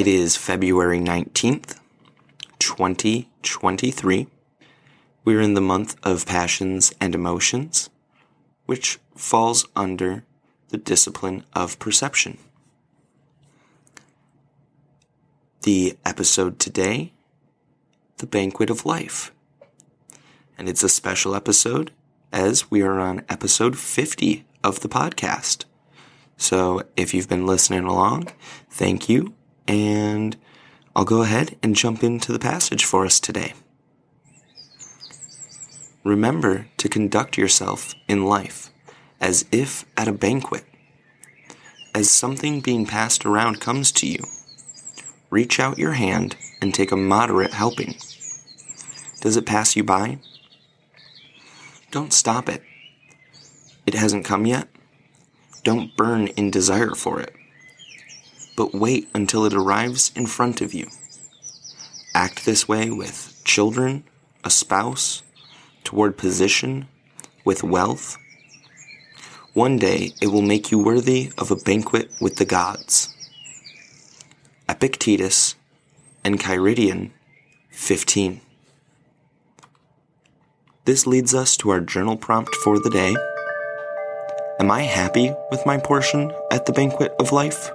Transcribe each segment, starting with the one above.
It is February 19th, 2023. We're in the month of passions and emotions, which falls under the discipline of perception. The episode today, The Banquet of Life. And it's a special episode as we are on episode 50 of the podcast. So if you've been listening along, thank you and I'll go ahead and jump into the passage for us today. Remember to conduct yourself in life as if at a banquet. As something being passed around comes to you, reach out your hand and take a moderate helping. Does it pass you by? Don't stop it. It hasn't come yet? Don't burn in desire for it but wait until it arrives in front of you. Act this way with children, a spouse, toward position, with wealth. One day it will make you worthy of a banquet with the gods. Epictetus and Enchiridion 15. This leads us to our journal prompt for the day. Am I happy with my portion at the banquet of life?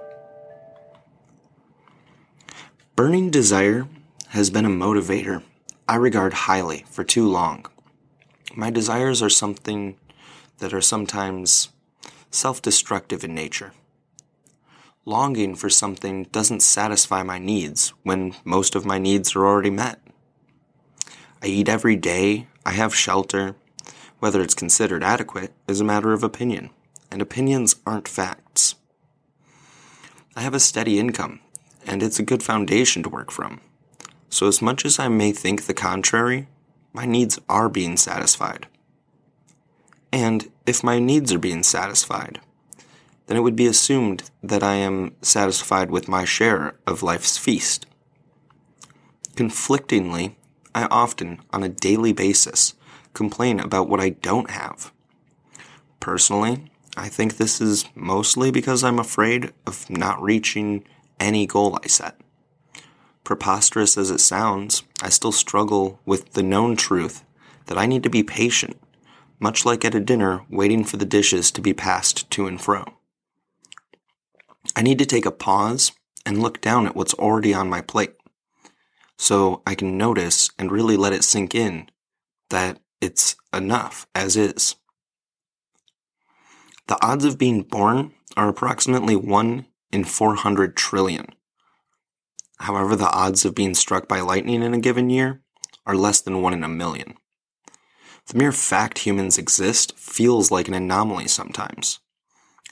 Burning desire has been a motivator I regard highly for too long. My desires are something that are sometimes self destructive in nature. Longing for something doesn't satisfy my needs when most of my needs are already met. I eat every day, I have shelter. Whether it's considered adequate is a matter of opinion, and opinions aren't facts. I have a steady income and it's a good foundation to work from. So, as much as I may think the contrary, my needs are being satisfied. And if my needs are being satisfied, then it would be assumed that I am satisfied with my share of life's feast. Conflictingly, I often, on a daily basis, complain about what I don't have. Personally, I think this is mostly because I'm afraid of not reaching any goal I set. Preposterous as it sounds, I still struggle with the known truth that I need to be patient, much like at a dinner waiting for the dishes to be passed to and fro. I need to take a pause and look down at what's already on my plate so I can notice and really let it sink in that it's enough as is. The odds of being born are approximately 1 in 400 trillion. However, the odds of being struck by lightning in a given year are less than 1 in a million. The mere fact humans exist feels like an anomaly sometimes.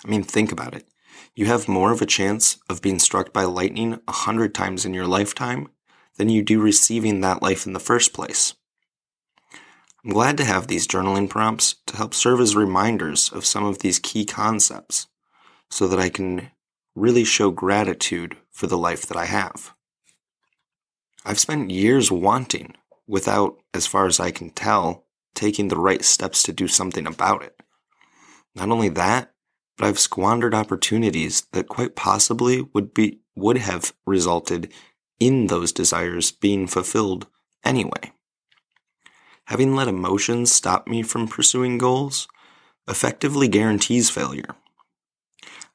I mean, think about it. You have more of a chance of being struck by lightning a hundred times in your lifetime than you do receiving that life in the first place. I'm glad to have these journaling prompts to help serve as reminders of some of these key concepts so that I can really show gratitude for the life that I have. I've spent years wanting, without, as far as I can tell, taking the right steps to do something about it. Not only that, but I've squandered opportunities that quite possibly would be would have resulted in those desires being fulfilled anyway. Having let emotions stop me from pursuing goals effectively guarantees failure.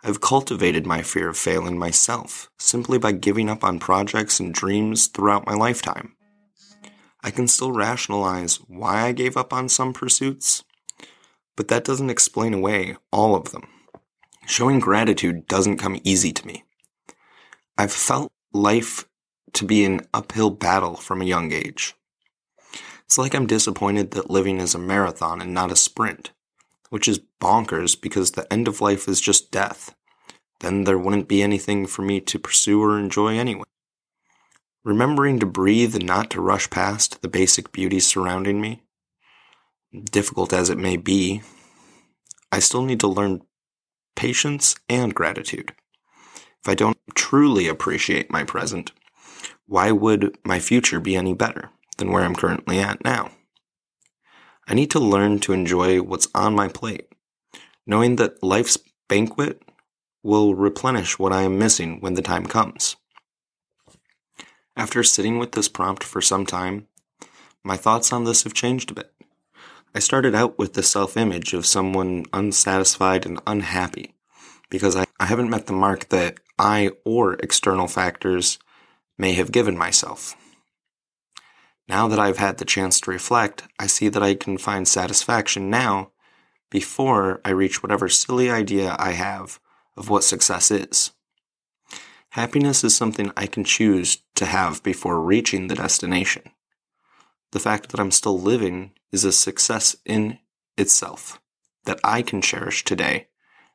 I've cultivated my fear of failing myself simply by giving up on projects and dreams throughout my lifetime. I can still rationalize why I gave up on some pursuits, but that doesn't explain away all of them. Showing gratitude doesn't come easy to me. I've felt life to be an uphill battle from a young age. It's like I'm disappointed that living is a marathon and not a sprint which is bonkers because the end of life is just death. then there wouldn't be anything for me to pursue or enjoy anyway. Remembering to breathe and not to rush past the basic beauties surrounding me, difficult as it may be, I still need to learn patience and gratitude. If I don't truly appreciate my present, why would my future be any better than where I'm currently at now? I need to learn to enjoy what's on my plate, knowing that life's banquet will replenish what I am missing when the time comes. After sitting with this prompt for some time, my thoughts on this have changed a bit. I started out with the self image of someone unsatisfied and unhappy because I, I haven't met the mark that I or external factors may have given myself. Now that I've had the chance to reflect, I see that I can find satisfaction now before I reach whatever silly idea I have of what success is. Happiness is something I can choose to have before reaching the destination. The fact that I'm still living is a success in itself that I can cherish today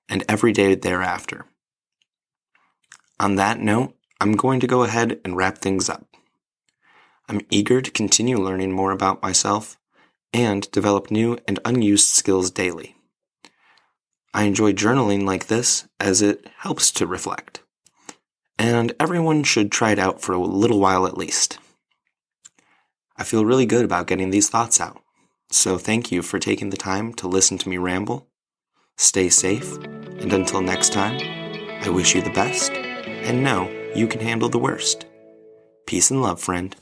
and every day thereafter. On that note, I'm going to go ahead and wrap things up. I'm eager to continue learning more about myself and develop new and unused skills daily. I enjoy journaling like this as it helps to reflect. And everyone should try it out for a little while at least. I feel really good about getting these thoughts out. So thank you for taking the time to listen to me ramble. Stay safe, and until next time, I wish you the best, and know you can handle the worst. Peace and love, friend.